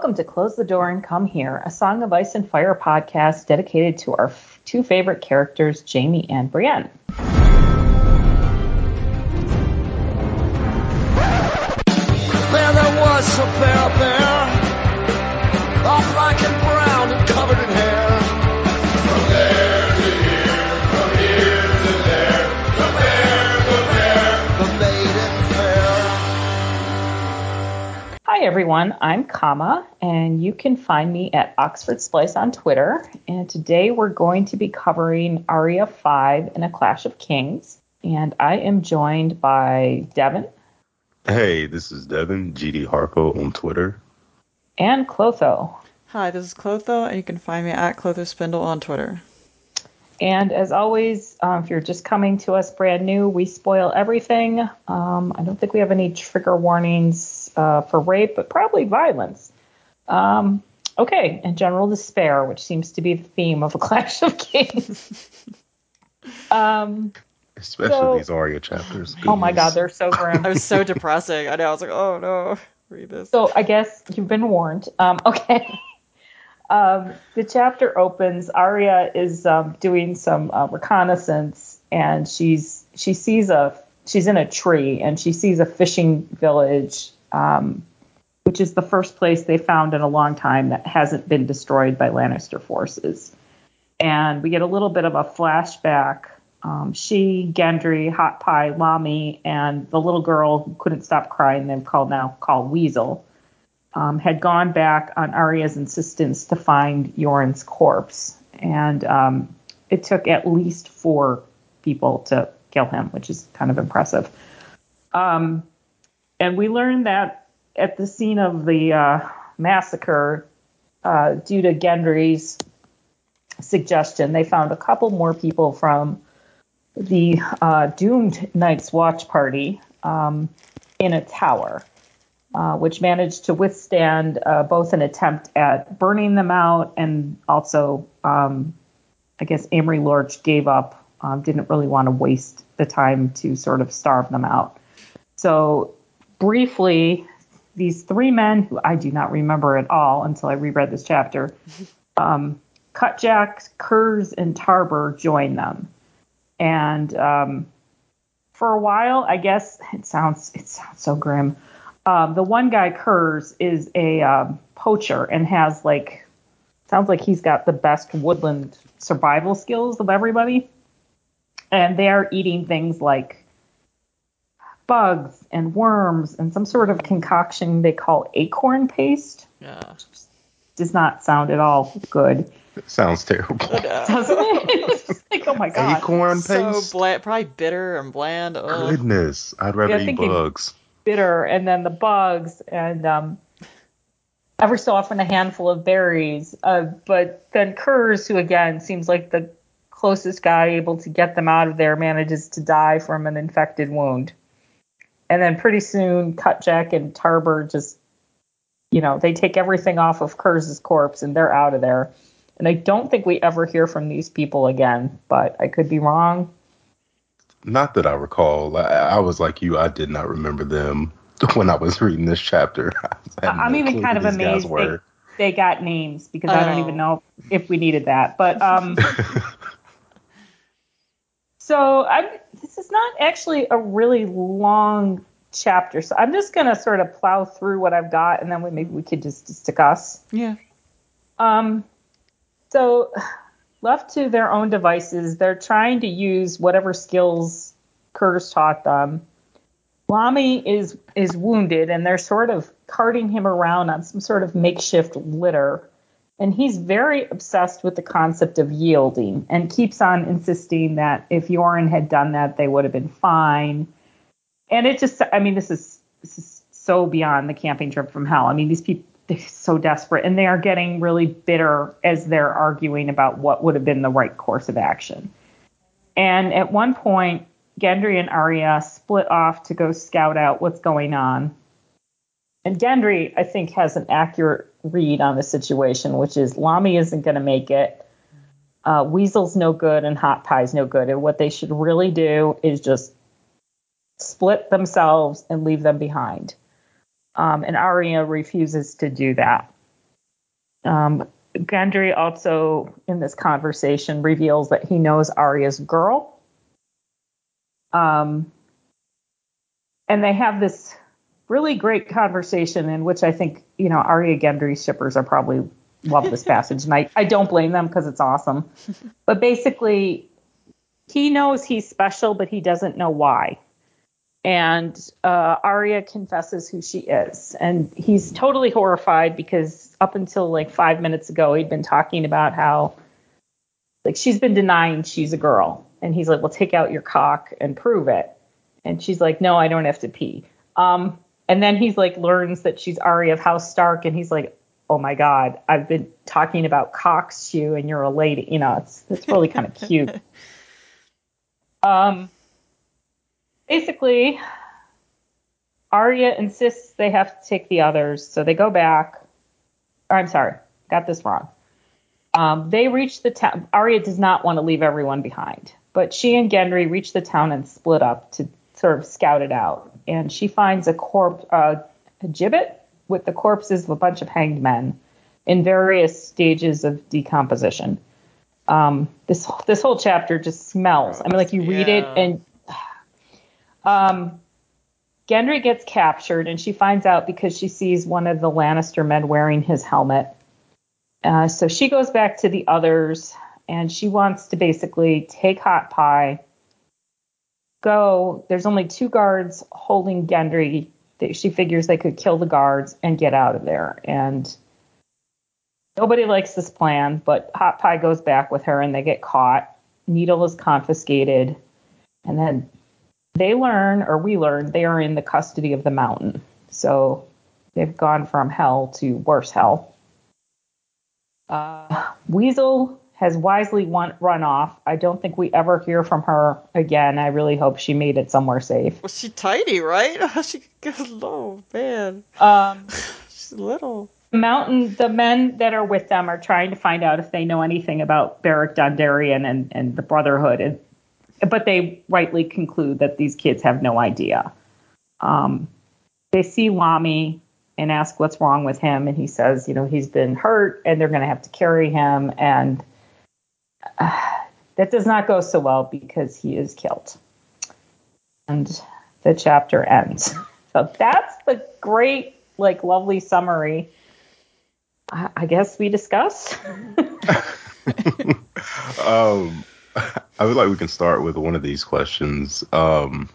Welcome to Close the Door and Come Here, a Song of Ice and Fire podcast dedicated to our f- two favorite characters, Jaime and Brienne. Hi, everyone. I'm Kama, and you can find me at Oxford Splice on Twitter. And today we're going to be covering Arya 5 in A Clash of Kings. And I am joined by Devin Hey, this is Devin, GD Harpo on Twitter. and Clotho. Hi, this is Clotho, and you can find me at Clotho Spindle on Twitter. And as always, um, if you're just coming to us brand new, we spoil everything. Um, I don't think we have any trigger warnings uh, for rape, but probably violence. Um, okay, and general despair, which seems to be the theme of A Clash of Kings. um, Especially So- these Arya chapters. oh my God, they're so grim. I was so depressing. I know. I was like, oh no, read this. So I guess you've been warned. Um, okay. Um, the chapter opens. Arya is um, doing some uh, reconnaissance, and she's she sees a she's in a tree, and she sees a fishing village, um, which is the first place they found in a long time that hasn't been destroyed by Lannister forces. And we get a little bit of a flashback. Um, she, Gendry, Hot Pie, Lommy, and the little girl who couldn't stop crying, they've called now called Weasel, um, had gone back on Arya's insistence to find Yoren's corpse. And um, it took at least four people to kill him, which is kind of impressive. Um, and we learned that at the scene of the uh, massacre, uh, due to Gendry's suggestion, they found a couple more people from the uh, doomed Night's Watch party um, in a tower, uh, which managed to withstand uh, both an attempt at burning them out and also, um, I guess, Amory Lorch gave up, um, didn't really want to waste the time to sort of starve them out. So, briefly, these three men, who I do not remember at all until I reread this chapter, um, Cutjack, Kurz, and Tarber join them and um, for a while, I guess it sounds it sounds so grim. Um, the one guy, Kurz, is a um, poacher and has like sounds like he's got the best woodland survival skills of everybody. And they are eating things like bugs and worms and some sort of concoction they call acorn paste. yeah. Does not sound at all good, Sounds terrible. doesn't it? Like, oh my god. Acorn So paste? bland, probably bitter and bland. Ugh. Goodness. I'd rather Yeah, eat think it- bugs. Bitter and then the bugs and um, every so often a handful of berries. Uh, but then Kurz, who again seems like the closest guy able to get them out of there, manages to die from an infected wound. And then pretty soon, Cutjack and Tarber just, you know, they take everything off of Kurz's corpse and they're out of there. And I don't think we ever hear from these people again, but I could be wrong. Not that I recall. I, I was like you. I did not remember them when I was reading this chapter. I I'm no even kind of amazed they, they got names because I don't Oh. even know if we needed that. But um, so I'm. This is not actually a really long chapter, so I'm just gonna sort of plow through what I've got, and then we, maybe we could just discuss. Yeah. Um, so left to their own devices, they're trying to use whatever skills Curtis taught them. Lommy is is wounded, and they're sort of carting him around on some sort of makeshift litter. And he's very obsessed with the concept of yielding, and keeps on insisting that if Yoren had done that, they would have been fine. And it just, I mean, this is this is so beyond the camping trip from hell. I mean, these people so desperate, and they are getting really bitter as they're arguing about what would have been the right course of action. And at one point, Gendry and Arya split off to go scout out what's going on. And Gendry, I think, has an accurate read on the situation, which is Lommy isn't going to make it. Uh, Weasel's no good and Hot Pie's no good. And what they should really do is just split themselves and leave them behind. Um, and Arya refuses to do that. Um, Gendry also, in this conversation, reveals that he knows Arya's girl. Um, and they have this really great conversation in which I think, you know, Arya Gendry shippers are probably love this passage. And I, I don't blame them because it's awesome. But basically, he knows he's special, but he doesn't know why. And uh, Arya confesses who she is. And he's totally horrified because up until like five minutes ago, he'd been talking about how, like, she's been denying she's a girl. And he's like, well, take out your cock and prove it. And she's like, no, I don't have to pee. Um, and then he's like, learns that she's Arya of House Stark. And he's like, oh my God, I've been talking about cocks to you and you're a lady. You know, it's, it's really kind of cute. Um, basically, Arya insists they have to take the others, so they go back. Or, I'm sorry, got this wrong. Um, they reach the town. Arya does not want to leave everyone behind, but she and Gendry reach the town and split up to sort of scout it out. And she finds a corpse, uh, a gibbet with the corpses of a bunch of hanged men in various stages of decomposition. Um, this this whole chapter just smells. I mean, like you read it and um, Gendry gets captured, and she finds out because she sees one of the Lannister men wearing his helmet. Uh, so she goes back to the others, and she wants to basically take Hot Pie, go. There's only two guards holding Gendry. She figures they could kill the guards and get out of there. And nobody likes this plan, but Hot Pie goes back with her, and they get caught. Needle is confiscated, and then they learn, or we learn, they are in the custody of the mountain. So they've gone from hell to worse hell. Uh, Weasel has wisely won- run off. I don't think we ever hear from her again. I really hope she made it somewhere safe. Well, she tiny, right? she goes low, man. Um, She's little. mountain, the men that are with them are trying to find out if they know anything about Beric Dondarrion and, and the Brotherhood, and, but they rightly conclude that these kids have no idea. Um, they see Lommy and ask what's wrong with him, and he says, you know, he's been hurt, and they're going to have to carry him, and uh, that does not go so well because he is killed. And the chapter ends. So that's the great, like, lovely summary. I, I guess we discuss. um, I would like we can start with one of these questions. Um,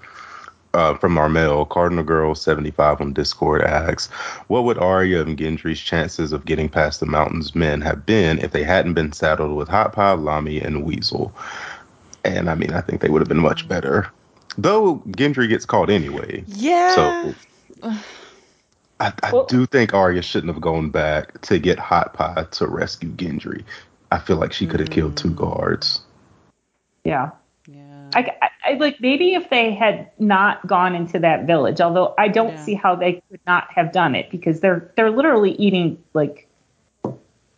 uh, from our mail, Cardinal Girl seventy five on Discord asks, "What would Arya and Gendry's chances of getting past the Mountain's men have been if they hadn't been saddled with Hot Pie, Lommy, and Weasel?" And I mean, I think they would have been much better. Though Gendry gets caught anyway, Yeah. so I, I Well- do think Arya shouldn't have gone back to get Hot Pie to rescue Gendry. I feel like she could have killed two guards. Yeah. yeah. I, I, I like maybe if they had not gone into that village, although I don't Yeah. see how they could not have done it because they're they're literally eating like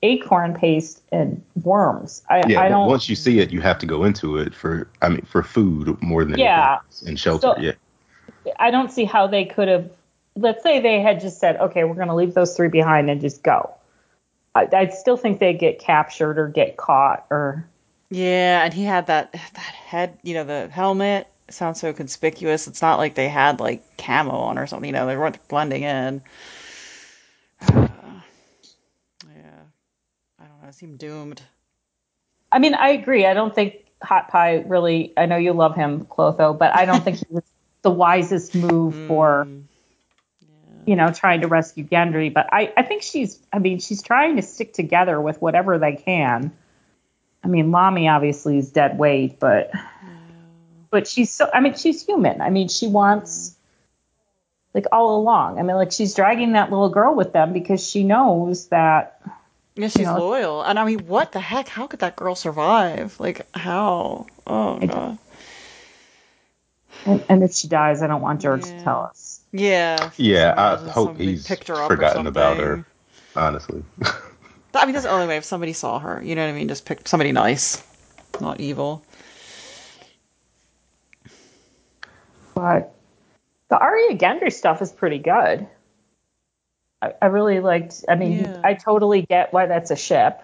acorn paste and worms. I, Yeah, I don't. once you see it, you have to go into it for I mean for food more than Yeah. and shelter. So- yeah, I don't see how they could have. Let's say they had just said, okay, we're going to leave those three behind and just go. I, I still think they'd get captured or get caught or Yeah, and he had that that head, you know, the helmet sounds so conspicuous. It's not like they had like camo on or something, you know, they weren't blending in. yeah. I don't know, it seemed doomed. I mean, I agree. I don't think Hot Pie really. I know you love him, Clotho, but I don't think he was the wisest move for Mm, you know trying to rescue Gendry. But I, I think she's. I mean, she's trying to stick together with whatever they can. I mean, Lommy obviously is dead weight, but but she's so. I mean, she's human. I mean, she wants mm-hmm. like all along. I mean, like she's dragging that little girl with them because she knows that Yeah, she's know. loyal. And I mean, what the heck? How could that girl survive? Like, how? Oh, I God. And, and if she dies, I don't want George to tell us. Yeah. Yeah, I hope somebody he's picked her up forgotten about her. Honestly, I mean, that's the only way if somebody saw her. You know what I mean? Just pick somebody nice, not evil. But the Arya Gendry stuff is pretty good. I, I really liked. I mean, Yeah. I totally get why that's a ship.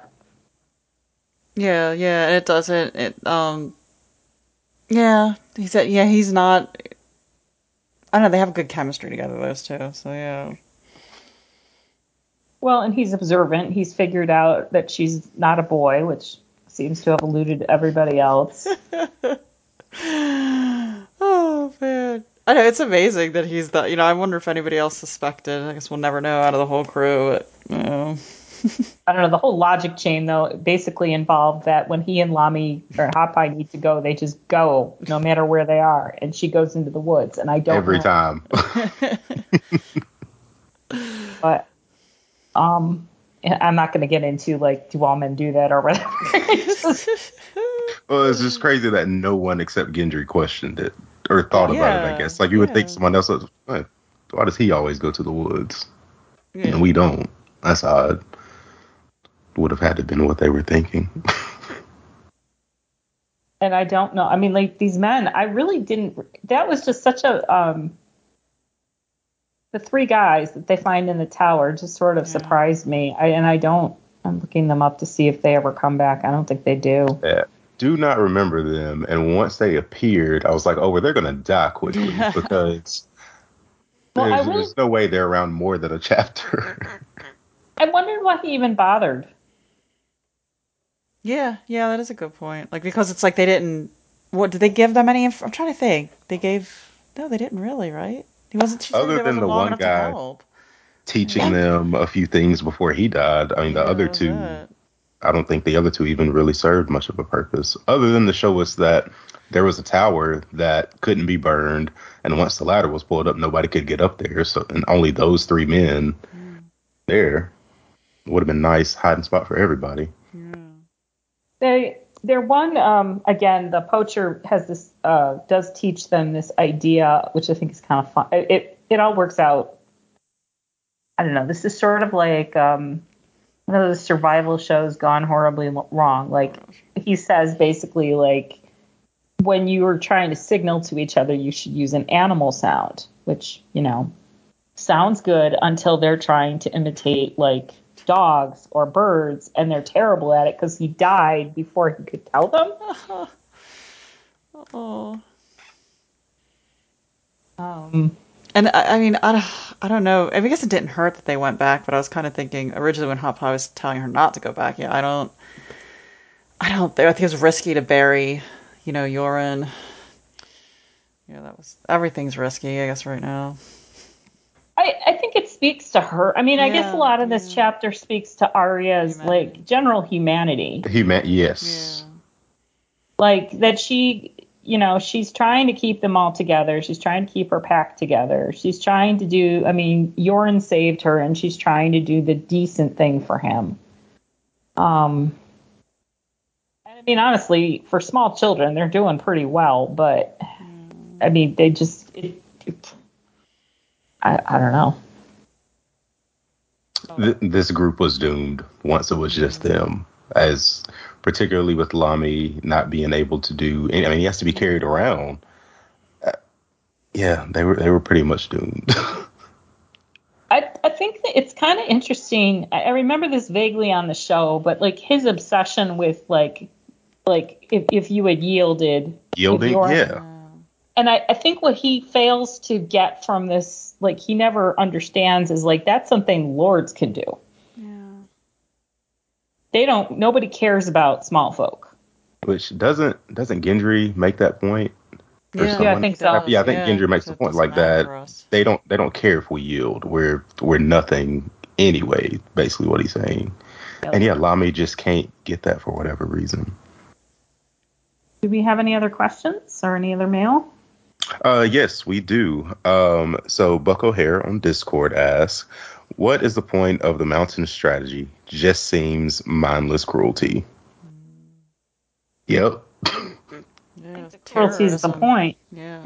Yeah, yeah, it doesn't. It um, yeah, he said, yeah, he's not. I don't know. They have good chemistry together, those two. So yeah, Well, and he's observant. He's figured out that she's not a boy, which seems to have eluded everybody else. oh man, I know it's amazing that he's that. You know, I wonder if anybody else suspected. I guess we'll never know out of the whole crew. But, you know. I don't know. The whole logic chain, though, basically involved that when he and Lommy or Hot Pie need to go, they just go no matter where they are, and she goes into the woods. And I don't Every know, time. but um, I'm not going to get into like do all men do that or whatever. well, it's just crazy that no one except Gendry questioned it or thought about it, I guess. Like you would think someone else would, "What? why does he always go to the woods? Yeah. And we don't. That's odd. Would have had to been what they were thinking. and I don't know. I mean, like these men, I really didn't. That was just such a um. The three guys that they find in the tower just sort of Yeah. surprised me. I, and I don't. I'm looking them up to see if they ever come back. I don't think they do. Yeah. Do not remember them. And once they appeared, I was like, oh, well, they're going to die quickly because Well, there's, really- there's no way they're around more than a chapter. I wondered why he even bothered. Yeah, yeah, that is a good point. Like because it's like they didn't. What did they give them any? Inf- I'm trying to think. They gave. No, they didn't really, right? He wasn't. She said Other he than the one guy. help. Teaching them a few things before he died. I mean, the Yeah, other two, it. I don't think the other two even really served much of a purpose, other than to show us that there was a tower that couldn't be burned, and once the ladder was pulled up, nobody could get up there. So, and only those three men there would have been nice hiding spot for everybody. Yeah. They they're one um again the poacher has this uh does teach them this idea which I think is kind of fun. It it, it all works out. I don't know. This is sort of like um one of those survival shows gone horribly wrong. Like he says basically like when you are trying to signal to each other you should use an animal sound, which, you know, sounds good until they're trying to imitate like dogs or birds and they're terrible at it because he died before he could tell them. Oh. Um, And I, I mean, I don't, I don't know. I guess it didn't hurt that they went back, but I was kind of thinking originally when Hot Pie was telling her not to go back. Yeah, I don't, I don't. I think it was risky to bury, you know, Yoren. Yeah, that was everything's risky. I guess right now. I, I speaks to her. I mean, I guess a lot of this chapter speaks to Arya's Humanity. like general humanity. He meant yes. Like that she, you know, she's trying to keep them all together. She's trying to keep her pack together. She's trying to do, I mean, Yoren saved her and she's trying to do the decent thing for him. Um, and I mean, honestly, for small children, they're doing pretty well, but I mean, they just, it, it, I, I don't know. Th- this group was doomed once it was just them, as particularly with Lommy not being able to do. I mean, he has to be carried around. Uh, yeah, they were they were pretty much doomed. I, I think that it's kind of interesting. I, I remember this vaguely on the show, but like his obsession with like like if, if you had yielded Yielding, yeah. And I, I think what he fails to get from this like he never understands is like that's something lords can do Yeah. they don't nobody cares about small folk Which doesn't doesn't Gendry make that point? Or Yeah, I think so. Yeah, I think Gendry makes the point like that. They don't they don't care if we yield. We're we're nothing anyway. Basically, what he's saying. And yeah, Lommy just can't get that for whatever reason. do we have any other questions or any other mail Uh, yes, we do. Um, so Buck O'Hare on Discord asks, "What is the point of the mountain strategy? Just seems mindless cruelty." Yep. Yeah, cruelty is the point Yeah.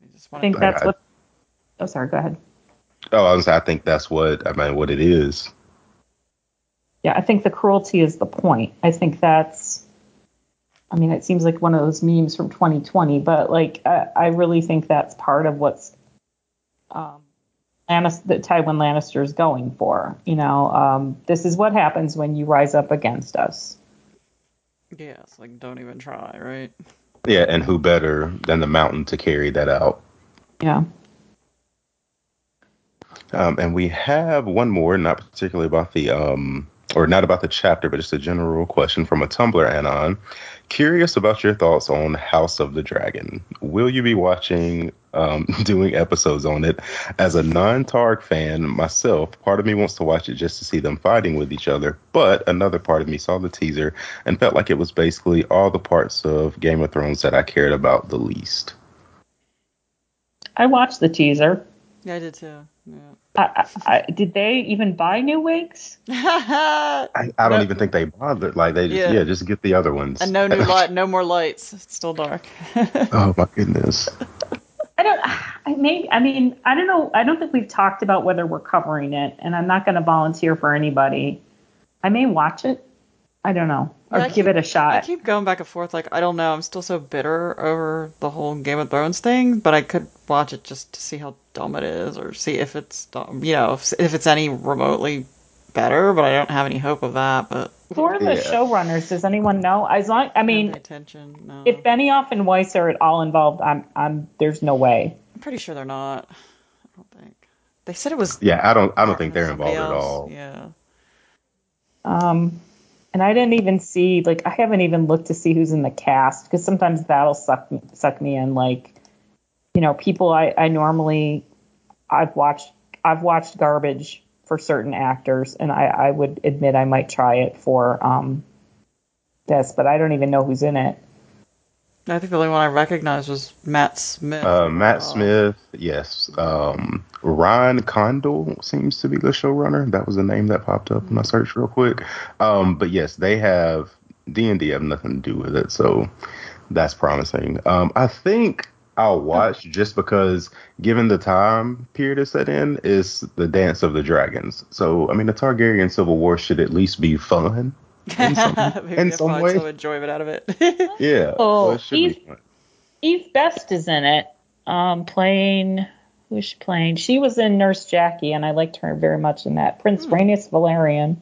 They just i wanna- think that's I- what oh sorry go ahead Oh, I was. I think that's what I mean. What it is. yeah i think the cruelty is the point i think that's i mean it seems like one of those memes from 2020 but like i, I really think that's part of what's um, Lannister, that Tywin Lannister is going for. You know, um, this is what happens when you rise up against us. Yeah, it's like don't even try, right? Yeah, and who better than the mountain to carry that out? Yeah. Um, and we have one more, not particularly about the um, or not about the chapter, but just a general question from a Tumblr anon. Curious about your thoughts on House of the Dragon. Will you be watching, um, doing episodes on it? As a non Targ fan myself, part of me wants to watch it just to see them fighting with each other, but another part of me saw the teaser and felt like it was basically all the parts of Game of Thrones that I cared about the least. I watched the teaser. Yeah, I did too. Yeah. I, I, I, did they even buy new wigs? I, I don't No. even think they bothered. Like they just Yeah. yeah, just get the other ones. and no new light, no more lights. It's still dark. oh my goodness. I don't. I may. I mean, I don't know. I don't think we've talked about whether we're covering it, and I'm not going to volunteer for anybody. I may watch it. I don't know, or Yeah, give keep- it a shot. I keep going back and forth. Like I don't know. I'm still so bitter over the whole Game of Thrones thing, but I could watch it just to see how dumb it is, or see if it's dumb. You know, if, if it's any remotely better. But I don't have any hope of that. But Who are the Yeah. showrunners? Does anyone know? As long, I I mean, mean, attention. No, if Benioff and Weiss are at all involved, I'm. I'm. There's no way. I'm pretty sure they're not. I don't think they said it was. Yeah, I don't I don't think they're with somebody involved at all. Yeah. Um, and I didn't even see like I haven't even looked to see who's in the cast because sometimes that'll suck suck me in. Like, you know, people I I normally I've watched I've watched garbage for certain actors, and I I would admit I might try it for um this, but I don't even know who's in it. I think the only one I recognized was Matt Smith. Uh, Matt Uh, Smith, yes. Um, Ron Condal seems to be the showrunner. That was the name that popped up when I searched real quick. Um, but yes, they have D and D have nothing to do with it, so that's promising. Um, I think I'll watch just because, given the time period it's set in, is the Dance of the Dragons. So I mean, the Targaryen Civil War should at least be fun in some, Maybe in I some find way. some enjoyment out of it. Yeah, Oh, so it should Eve- be fun. Eve Best is in it, um, playing. Who's she playing? She was in Nurse Jackie, and I liked her very much in that. Prince Rhaenys Velaryon.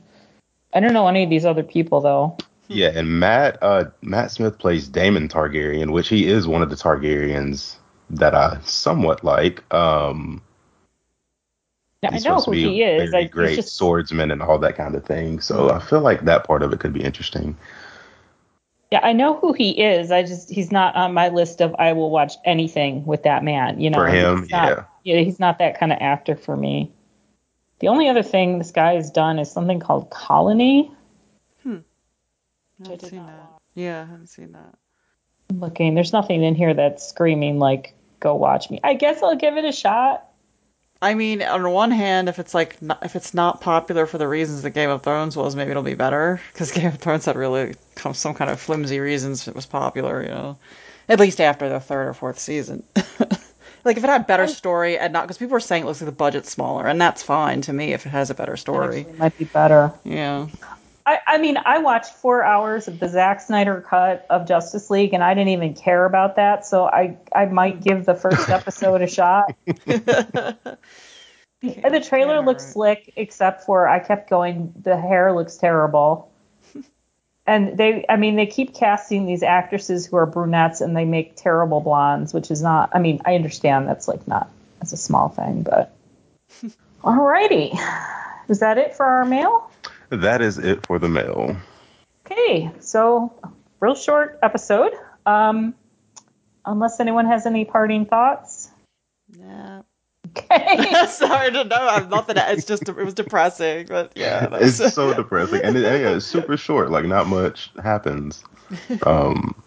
I don't know any of these other people though. Yeah, and Matt uh Matt Smith plays Daemon Targaryen, which he is one of the Targaryens that I somewhat like. Um Yeah, I know who he is. I, great just, swordsman and all that kind of thing. So I feel like that part of it could be interesting. yeah, I know who he is. I just he's not on my list of I will watch anything with that man. You know, For him, not- yeah. yeah, he's not that kind of actor for me. The only other thing this guy has done is something called Colony. I haven't did seen not that. Yeah, I haven't seen that. I'm looking, there's nothing in here that's screaming like go watch me. I guess I'll give it a shot. I mean, on one hand, if it's like not, if it's not popular for the reasons that Game of Thrones was, maybe it'll be better because Game of Thrones had really come some kind of flimsy reasons it was popular, you know. At least after the third or fourth season. like if it had better story and not because people were saying it looks like the budget's smaller, and that's fine to me if it has a better story. Actually, might be better. Yeah. I, I mean, I watched four hours of the Zack Snyder cut of Justice League, and I didn't even care about that. So I, I might give the first episode a shot. And the trailer Yeah, looks right. slick, except for I kept going. The hair looks terrible. And they, I mean, they keep casting these actresses who are brunettes, and they make terrible blondes, which is not. I mean, I understand that's like not. That's a small thing, but. Alrighty, is that it for our mail? That is it for the mail. Okay, so real short episode. Um, unless anyone has any parting thoughts. Yeah. Okay. Sorry to know. I'm not that it's just it was depressing, but yeah. It's so depressing, and it, yeah, it's super short. Like not much happens. Um,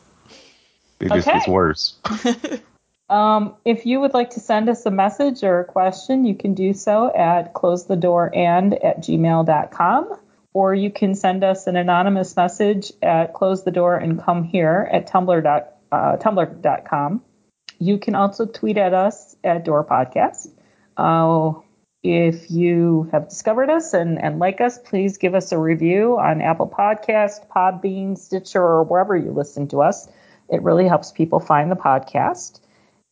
it just gets worse. Um, if you would like to send us a message or a question, you can do so at closethedoorand at gmail.com, or you can send us an anonymous message at close the door and come here at tumblr dot, uh, tumblr.com. You can also tweet at us at Door Podcast. Uh, if you have discovered us and, and like us, please give us a review on Apple Podcast, Podbean, Stitcher, or wherever you listen to us. It really helps people find the podcast.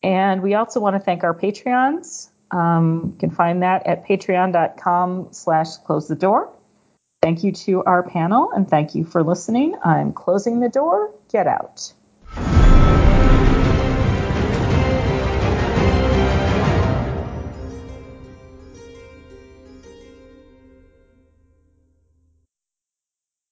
And we also want to thank our Patreons. Um, you can find that at patreon.com slash close the door. Thank you to our panel and thank you for listening. I'm closing the door. Get out.